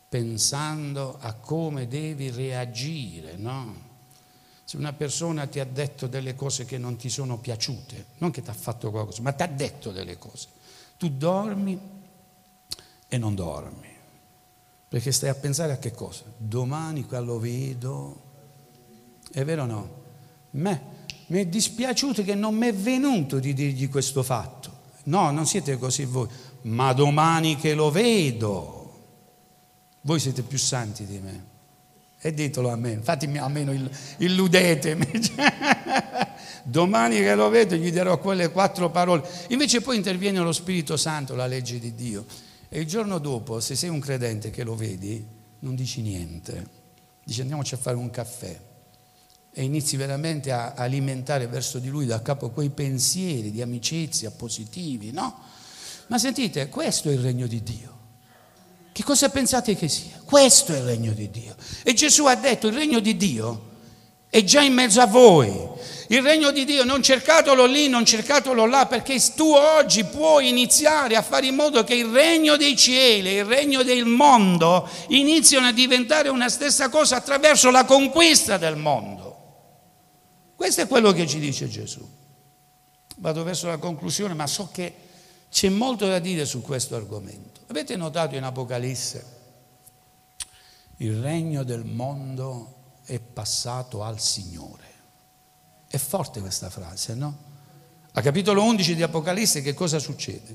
pensando a come devi reagire, no? Se una persona ti ha detto delle cose che non ti sono piaciute, non che ti ha fatto qualcosa, ma ti ha detto delle cose, tu dormi e non dormi. Perché stai a pensare a che cosa? Domani quello vedo. È vero o no? Me, mi è dispiaciuto che non mi è venuto di dirgli questo fatto. No, non siete così voi. Ma domani che lo vedo, voi siete più santi di me. E ditelo a me, fatemi almeno illudetemi. domani che lo vedo gli darò quelle quattro parole. Invece poi interviene lo Spirito Santo, la legge di Dio e il giorno dopo, se sei un credente che lo vedi, non dici niente. Dici andiamoci a fare un caffè. E inizi veramente a alimentare verso di lui da capo quei pensieri di amicizia positivi, no? Ma sentite, questo è il regno di Dio. Che cosa pensate che sia? Questo è il regno di Dio. E Gesù ha detto, il regno di Dio è già in mezzo a voi. Il regno di Dio non cercatelo lì, non cercatelo là, perché tu oggi puoi iniziare a fare in modo che il regno dei cieli il regno del mondo iniziano a diventare una stessa cosa attraverso la conquista del mondo. Questo è quello che ci dice Gesù. Vado verso la conclusione, ma so che c'è molto da dire su questo argomento. Avete notato in Apocalisse? Il regno del mondo è passato al Signore. È forte questa frase, no? A capitolo 11 di Apocalisse che cosa succede?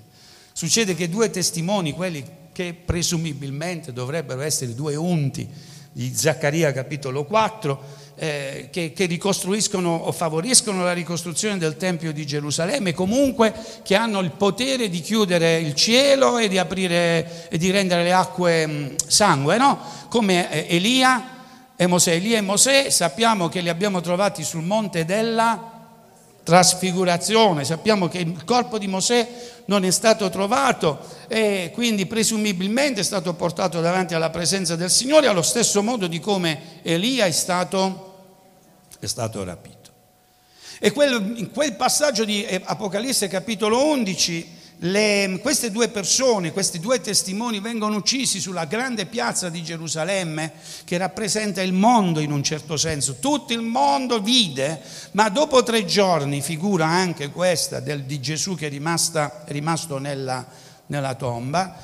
Succede che due testimoni, quelli che presumibilmente dovrebbero essere due unti di Zaccaria capitolo 4, eh, che, che, ricostruiscono o favoriscono la ricostruzione del Tempio di Gerusalemme, comunque che hanno il potere di chiudere il cielo e di, aprire, e di rendere le acque mh, sangue, no? come eh, Elia e Mosè. Elia e Mosè sappiamo che li abbiamo trovati sul monte della trasfigurazione, sappiamo che il corpo di Mosè non è stato trovato e quindi presumibilmente è stato portato davanti alla presenza del Signore allo stesso modo di come Elia è stato è stato rapito. E quel, in quel passaggio di Apocalisse capitolo 11, le, queste due persone, questi due testimoni vengono uccisi sulla grande piazza di Gerusalemme che rappresenta il mondo in un certo senso. Tutto il mondo vide, ma dopo tre giorni, figura anche questa del, di Gesù che è, rimasta, è rimasto nella, nella tomba,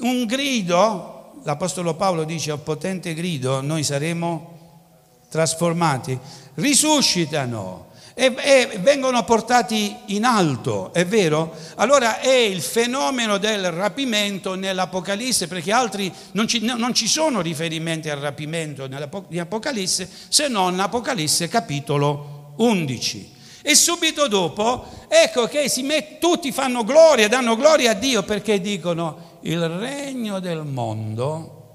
un grido, l'Apostolo Paolo dice, a potente grido, noi saremo trasformati risuscitano e, e, vengono portati in alto, è vero? Allora è il fenomeno del rapimento nell'Apocalisse, perché altri non ci, non ci sono riferimenti al rapimento nell'Apocalisse se non Apocalisse capitolo 11. E subito dopo, ecco che met, tutti fanno gloria, danno gloria a Dio perché dicono il regno del mondo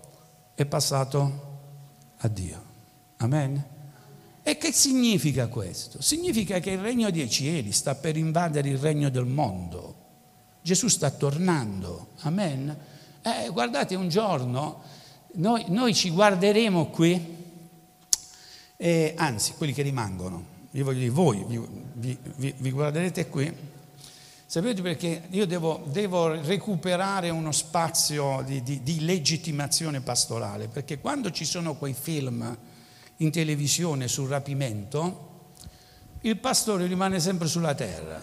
è passato a Dio. Amen. E che significa questo? Significa che il regno dei cieli sta per invadere il regno del mondo. Gesù sta tornando. Amen. Eh, guardate, un giorno noi, noi ci guarderemo qui, eh, anzi, quelli che rimangono, io voglio dire, voi vi, vi, vi guarderete qui. Sapete perché io devo, devo recuperare uno spazio di, di, di legittimazione pastorale? Perché quando ci sono quei film in televisione sul rapimento, il pastore rimane sempre sulla terra.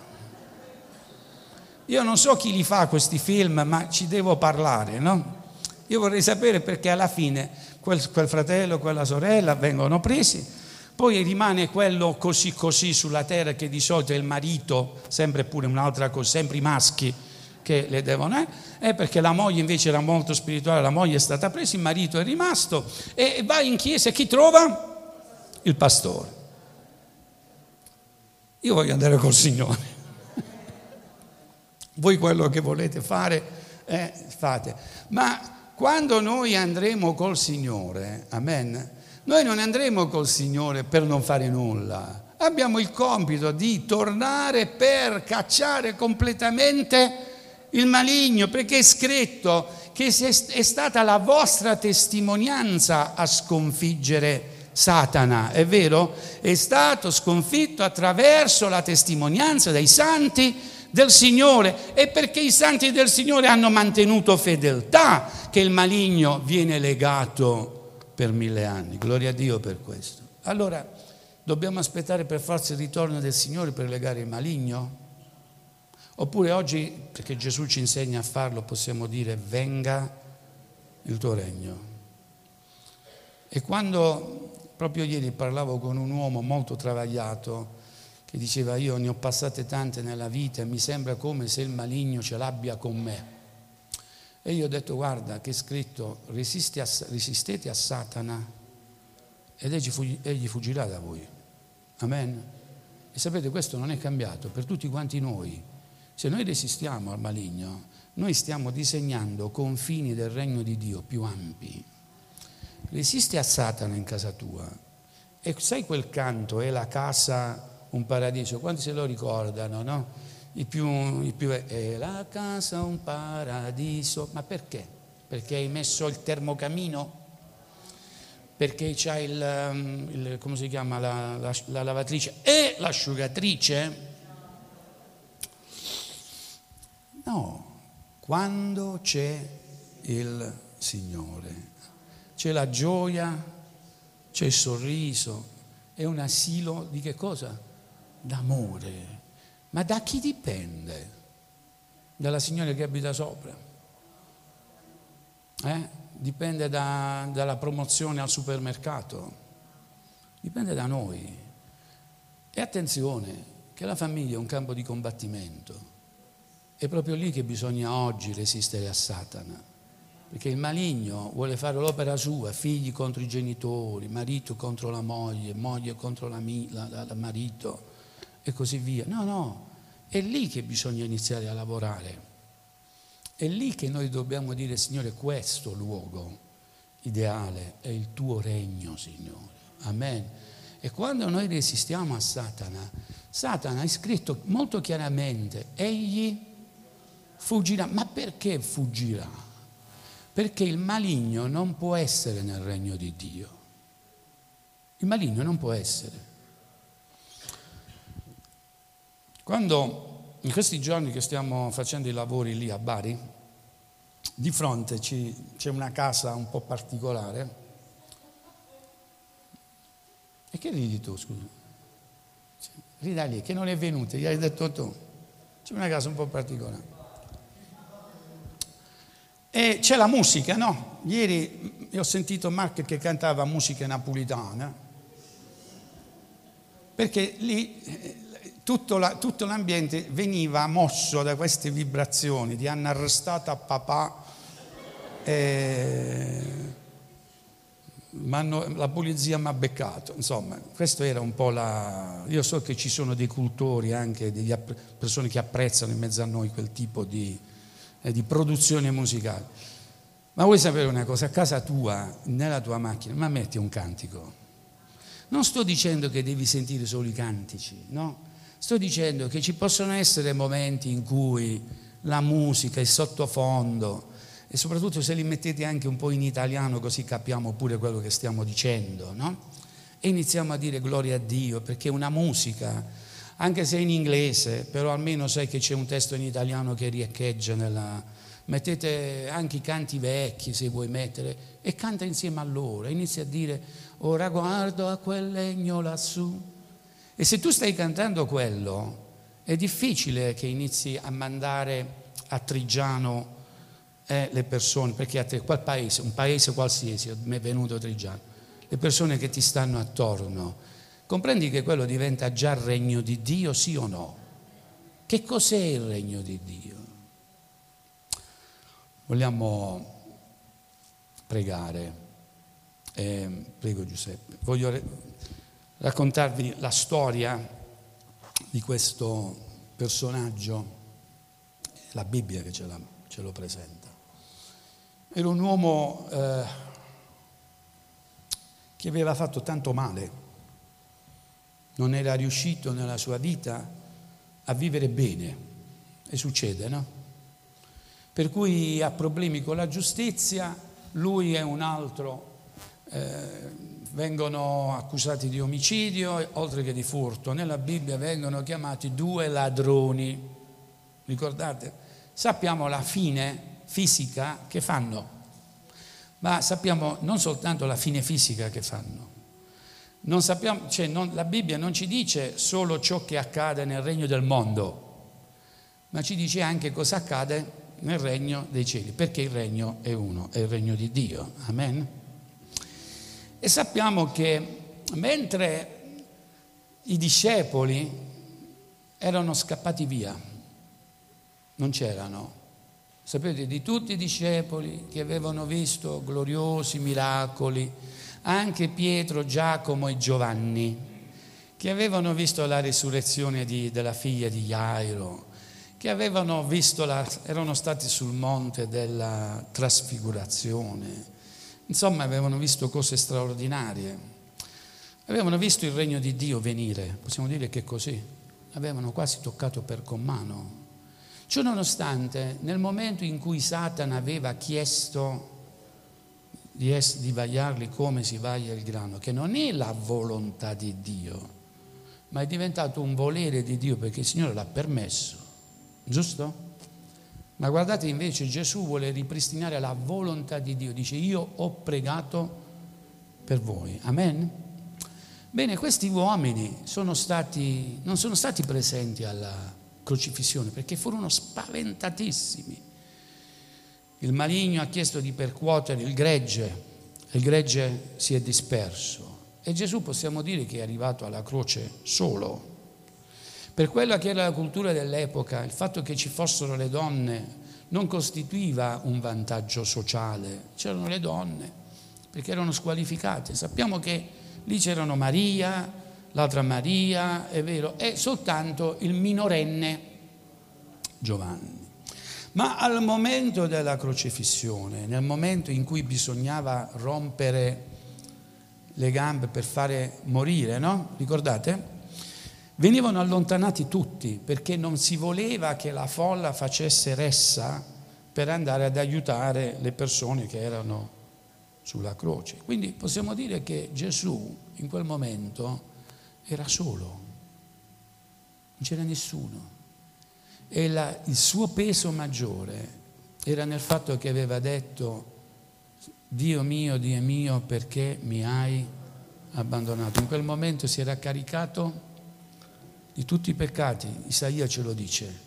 Io non so chi li fa questi film, ma ci devo parlare, no? Io vorrei sapere perché alla fine quel, quel fratello, quella sorella vengono presi, poi rimane quello così così sulla terra che di solito è il marito, sempre pure un'altra cosa, sempre i maschi che le devono, eh? perché la moglie invece era molto spirituale, la moglie è stata presa, il marito è rimasto e va in chiesa e chi trova? Il pastore. Io voglio andare col Signore. Voi quello che volete fare, eh, fate. Ma quando noi andremo col Signore, amen, noi non andremo col Signore per non fare nulla. Abbiamo il compito di tornare per cacciare completamente il maligno, perché è scritto che è stata la vostra testimonianza a sconfiggere Satana, è vero? È stato sconfitto attraverso la testimonianza dei santi del Signore e perché i santi del Signore hanno mantenuto fedeltà che il maligno viene legato per mille anni. Gloria a Dio per questo. Allora, dobbiamo aspettare per forza il ritorno del Signore per legare il maligno? Oppure oggi, perché Gesù ci insegna a farlo, possiamo dire venga il tuo regno. E quando Proprio ieri parlavo con un uomo molto travagliato che diceva io ne ho passate tante nella vita e mi sembra come se il maligno ce l'abbia con me. E io ho detto guarda che è scritto a, resistete a Satana ed egli fuggirà da voi. Amen. E sapete questo non è cambiato per tutti quanti noi. Se noi resistiamo al maligno, noi stiamo disegnando confini del regno di Dio più ampi Resisti a Satana in casa tua. E sai quel canto, è la casa un paradiso? Quanti se lo ricordano, no? I più, i più, è la casa un paradiso. Ma perché? Perché hai messo il termocamino? Perché c'hai il, um, il come si chiama, la, la, la lavatrice e l'asciugatrice? No, quando c'è il Signore c'è la gioia, c'è il sorriso, è un asilo di che cosa? D'amore. Ma da chi dipende? Dalla signora che abita sopra? Eh? Dipende da, dalla promozione al supermercato? Dipende da noi. E attenzione, che la famiglia è un campo di combattimento. È proprio lì che bisogna oggi resistere a Satana Perché il maligno vuole fare l'opera sua, figli contro i genitori, marito contro la moglie, moglie contro la marito e così via. No, no, è lì che bisogna iniziare a lavorare. È lì che noi dobbiamo dire, Signore, questo luogo ideale è il tuo regno, Signore. Amen. E quando noi resistiamo a Satana, Satana è scritto molto chiaramente, egli fuggirà. Ma perché fuggirà? Perché il maligno non può essere nel regno di Dio. Il maligno non può essere. Quando in questi giorni che stiamo facendo i lavori lì a Bari, di fronte c'è una casa un po' particolare. E che ridi tu, scusa? Rida lì, che non è venuta, gli hai detto tu. C'è una casa un po' particolare. E c'è la musica, no? Ieri ho sentito Mark che cantava musica napolitana, perché lì eh, tutto, la, tutto, l'ambiente veniva mosso da queste vibrazioni di hanno arrestato a papà, e, la polizia mi ha beccato, insomma, questo era un po' la... Io so che ci sono dei cultori anche, delle persone che apprezzano in mezzo a noi quel tipo di, eh, di produzione musicale. Ma vuoi sapere una cosa? A casa tua, nella tua macchina, ma metti un cantico. Non sto dicendo che devi sentire solo i cantici, no? Sto dicendo che ci possono essere momenti in cui la musica, il sottofondo, e soprattutto se li mettete anche un po' in italiano così capiamo pure quello che stiamo dicendo, no? E iniziamo a dire gloria a Dio, perché una musica, anche se in inglese, però almeno sai che c'è un testo in italiano che riecheggia nella... Mettete anche i canti vecchi se vuoi mettere e canta insieme a loro, inizia a dire ora guardo a quel legno lassù. E se tu stai cantando quello, è difficile che inizi a mandare a Trigiano eh, le persone, perché a te, quel paese, un paese qualsiasi, mi è venuto Trigiano, le persone che ti stanno attorno, comprendi che quello diventa già il regno di Dio, sì o no? Che cos'è il regno di Dio? Vogliamo pregare. Eh, prego Giuseppe. Voglio raccontarvi la storia di questo personaggio, la Bibbia che ce, la, ce lo presenta. Era un uomo eh, che aveva fatto tanto male, non era riuscito nella sua vita a vivere bene, e succede, no? Per cui ha problemi con la giustizia, lui è un altro. Eh, vengono accusati di omicidio oltre che di furto. Nella Bibbia vengono chiamati due ladroni. Ricordate? Sappiamo la fine fisica che fanno, ma sappiamo non soltanto la fine fisica che fanno. Sappiamo, cioè non, la Bibbia non ci dice solo ciò che accade nel regno del mondo, ma ci dice anche cosa accade nel regno dei cieli, perché il regno è uno, è il regno di Dio. Amen. E sappiamo che mentre i discepoli erano scappati via, non c'erano. Sapete, di tutti i discepoli che avevano visto gloriosi miracoli, anche Pietro, Giacomo e Giovanni, che avevano visto la risurrezione di, della figlia di Jairo, che avevano visto la, erano stati sul monte della trasfigurazione, Insomma, avevano visto cose straordinarie. Avevano visto il regno di Dio venire, possiamo dire che così. Avevano quasi toccato per con mano. Ciononostante, nel momento in cui Satana aveva chiesto di, es- di vagliarli come si vaglia il grano, che non è la volontà di Dio, ma è diventato un volere di Dio perché il Signore l'ha permesso, giusto? Ma guardate invece Gesù vuole ripristinare la volontà di Dio, dice io ho pregato per voi. Amen? Bene, questi uomini sono stati, non sono stati presenti alla crocifissione perché furono spaventatissimi. Il maligno ha chiesto di percuotere il gregge, il gregge si è disperso e Gesù possiamo dire che è arrivato alla croce solo per quella che era la cultura dell'epoca, il fatto che ci fossero le donne non costituiva un vantaggio sociale, c'erano le donne, perché erano squalificate. Sappiamo che lì c'erano Maria, l'altra Maria, è vero, e soltanto il minorenne Giovanni. Ma al momento della crocifissione, nel momento in cui bisognava rompere le gambe per fare morire, no? Ricordate? Venivano allontanati tutti perché non si voleva che la folla facesse ressa per andare ad aiutare le persone che erano sulla croce. Quindi possiamo dire che Gesù in quel momento era solo, non c'era nessuno. E la, il suo peso maggiore era nel fatto che aveva detto, Dio mio, Dio mio, perché mi hai abbandonato. In quel momento si era caricato di tutti i peccati, Isaia ce lo dice,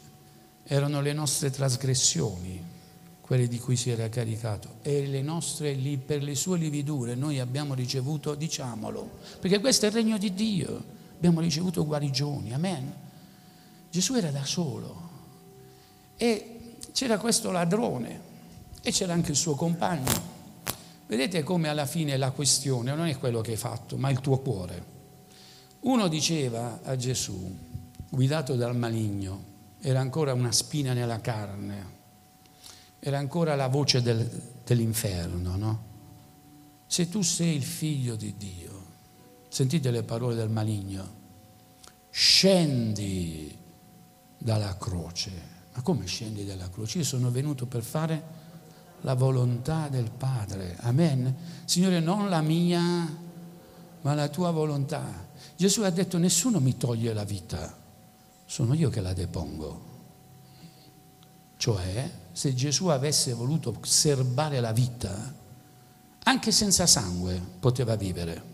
erano le nostre trasgressioni, quelle di cui si era caricato, e le nostre, per le sue lividure noi abbiamo ricevuto, diciamolo, perché questo è il regno di Dio, abbiamo ricevuto guarigioni, amen. Gesù era da solo e c'era questo ladrone e c'era anche il suo compagno. Vedete come alla fine la questione non è quello che hai fatto, ma il tuo cuore. Uno diceva a Gesù, guidato dal maligno, era ancora una spina nella carne, era ancora la voce del, dell'inferno, no? Se tu sei il figlio di Dio, sentite le parole del maligno, scendi dalla croce. Ma come scendi dalla croce? Io sono venuto per fare la volontà del Padre. Amen. Signore, non la mia, ma la tua volontà. Gesù ha detto nessuno mi toglie la vita, sono io che la depongo. Cioè, se Gesù avesse voluto serbare la vita, anche senza sangue poteva vivere.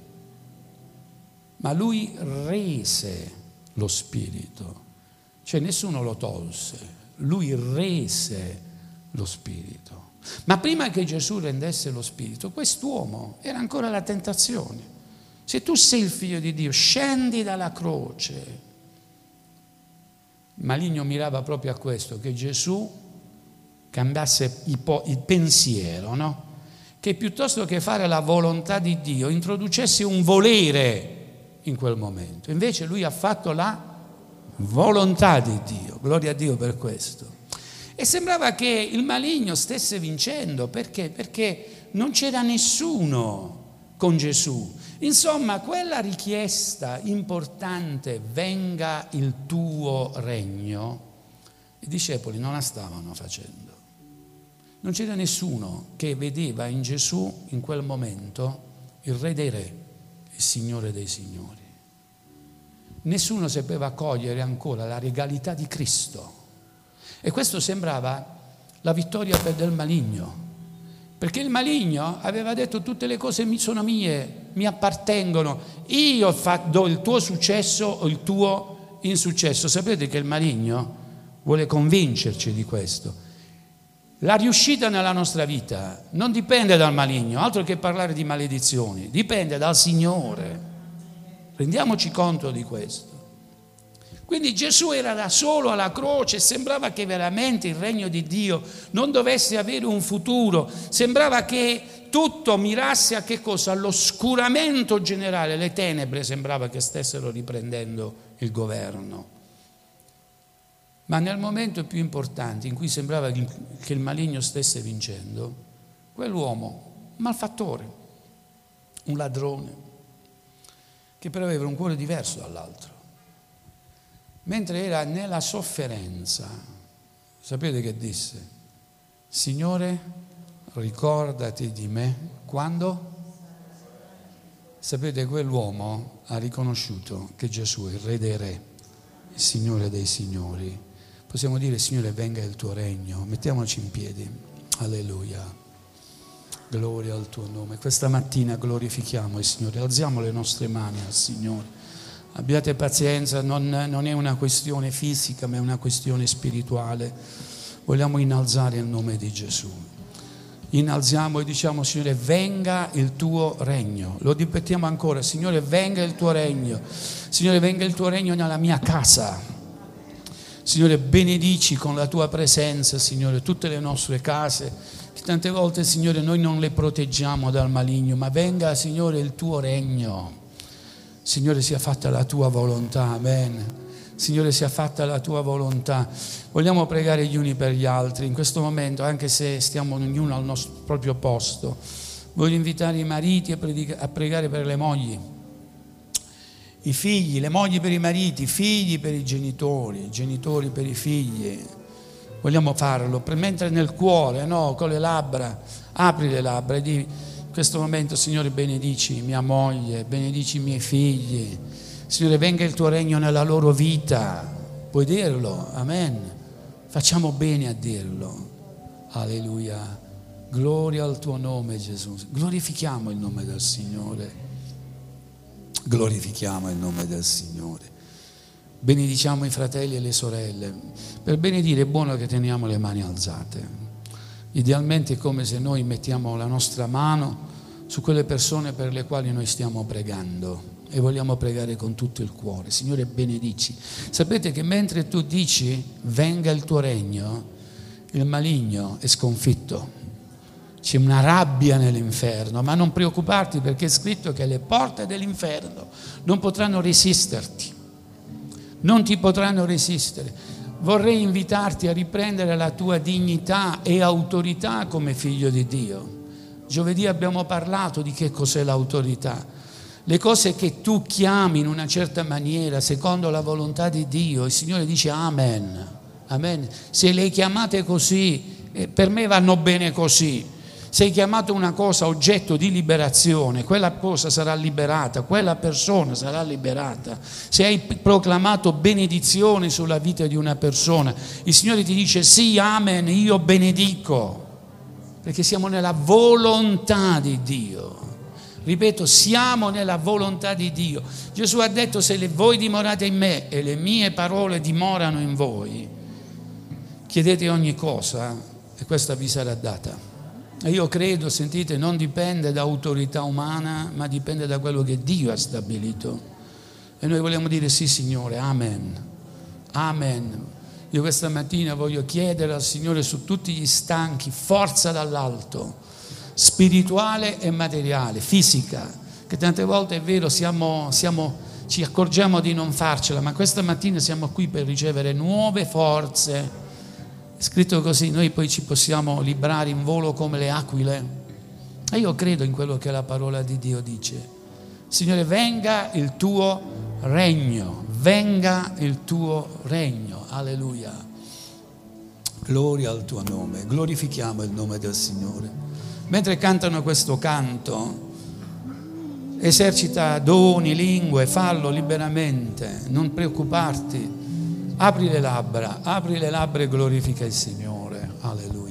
Ma lui rese lo spirito, cioè nessuno lo tolse, lui rese lo spirito. Ma prima che Gesù rendesse lo spirito, quest'uomo era ancora la tentazione. Se tu sei il figlio di Dio, scendi dalla croce. Maligno mirava proprio a questo, che Gesù cambiasse il pensiero, no? Che piuttosto che fare la volontà di Dio, introducesse un volere in quel momento. Invece lui ha fatto la volontà di Dio. Gloria a Dio per questo. E sembrava che il maligno stesse vincendo, perché? Perché non c'era nessuno con Gesù. Insomma, quella richiesta importante, venga il tuo regno, i discepoli non la stavano facendo. Non c'era nessuno che vedeva in Gesù in quel momento il re dei re, il signore dei signori. Nessuno sapeva cogliere ancora la regalità di Cristo. E questo sembrava la vittoria del maligno, perché il maligno aveva detto tutte le cose sono mie, mi appartengono, io do il tuo successo o il tuo insuccesso. Sapete che il maligno vuole convincerci di questo. La riuscita nella nostra vita non dipende dal maligno, altro che parlare di maledizioni, dipende dal Signore. Rendiamoci conto di questo. Quindi Gesù era da solo alla croce, sembrava che veramente il regno di Dio non dovesse avere un futuro, sembrava che tutto mirasse a che cosa? All'oscuramento generale, le tenebre sembrava che stessero riprendendo il governo. Ma nel momento più importante in cui sembrava che il maligno stesse vincendo, quell'uomo, un malfattore, un ladrone, che però aveva un cuore diverso dall'altro, mentre era nella sofferenza, sapete che disse? Signore, ricordati di me quando? Sapete, quell'uomo ha riconosciuto che Gesù è il Re dei Re, il Signore dei Signori. Possiamo dire, Signore, venga il tuo regno. Mettiamoci in piedi. Alleluia. Gloria al tuo nome. Questa mattina glorifichiamo il Signore. Alziamo le nostre mani al Signore. Abbiate pazienza, non, non è una questione fisica, ma è una questione spirituale. Vogliamo innalzare il nome di Gesù. Innalziamo e diciamo, Signore, venga il tuo regno. Lo ripetiamo ancora, Signore, venga il tuo regno. Signore, venga il tuo regno nella mia casa. Signore, benedici con la tua presenza, Signore, tutte le nostre case, tante volte, Signore, noi non le proteggiamo dal maligno, ma venga, Signore, il tuo regno. Signore, sia fatta la tua volontà, amen. Signore, sia fatta la tua volontà. Vogliamo pregare gli uni per gli altri in questo momento, anche se stiamo ognuno al nostro proprio posto. Voglio invitare i mariti a, predica- a pregare per le mogli, i figli, le mogli per i mariti, i figli per i genitori, i genitori per i figli. Vogliamo farlo, mentre nel cuore, no, con le labbra, apri le labbra e di in questo momento, Signore, benedici mia moglie, benedici i miei figli. Signore, venga il tuo regno nella loro vita. Puoi dirlo, amen. Facciamo bene a dirlo. Alleluia. Gloria al tuo nome Gesù. Glorifichiamo il nome del Signore. Glorifichiamo il nome del Signore. Benediciamo i fratelli e le sorelle. Per benedire è buono che teniamo le mani alzate. Idealmente è come se noi mettiamo la nostra mano su quelle persone per le quali noi stiamo pregando e vogliamo pregare con tutto il cuore. Signore, benedici. Sapete che mentre tu dici venga il tuo regno, il maligno è sconfitto c'è una rabbia nell'inferno, ma non preoccuparti perché è scritto che le porte dell'inferno non potranno resisterti, non ti potranno resistere. Vorrei invitarti a riprendere la tua dignità e autorità come figlio di Dio. Giovedì abbiamo parlato di che cos'è l'autorità. Le cose che tu chiami in una certa maniera, secondo la volontà di Dio, il Signore dice Amen. Amen. Se le chiamate così, eh, per me vanno bene così sei chiamato una cosa oggetto di liberazione, quella cosa sarà liberata, quella persona sarà liberata. Se hai proclamato benedizione sulla vita di una persona, il Signore ti dice sì, amen, io benedico, perché siamo nella volontà di Dio. Ripeto, siamo nella volontà di Dio. Gesù ha detto se voi dimorate in me e le mie parole dimorano in voi, chiedete ogni cosa e questa vi sarà data. Io credo, sentite, non dipende da autorità umana, ma dipende da quello che Dio ha stabilito. E noi vogliamo dire sì, Signore, Amen. Amen. Io questa mattina voglio chiedere al Signore su tutti gli stanchi forza dall'alto, spirituale e materiale, fisica, che tante volte è vero, siamo, siamo, ci accorgiamo di non farcela, ma questa mattina siamo qui per ricevere nuove forze è scritto così, noi poi ci possiamo librare in volo come le aquile. E io credo in quello che la parola di Dio dice. Signore, venga il tuo regno, venga il tuo regno. Alleluia. Gloria al tuo nome, glorifichiamo il nome del Signore. Mentre cantano questo canto, esercita doni, lingue, fallo liberamente, non preoccuparti Apri le labbra, apri le labbra e glorifica il Signore. Alleluia.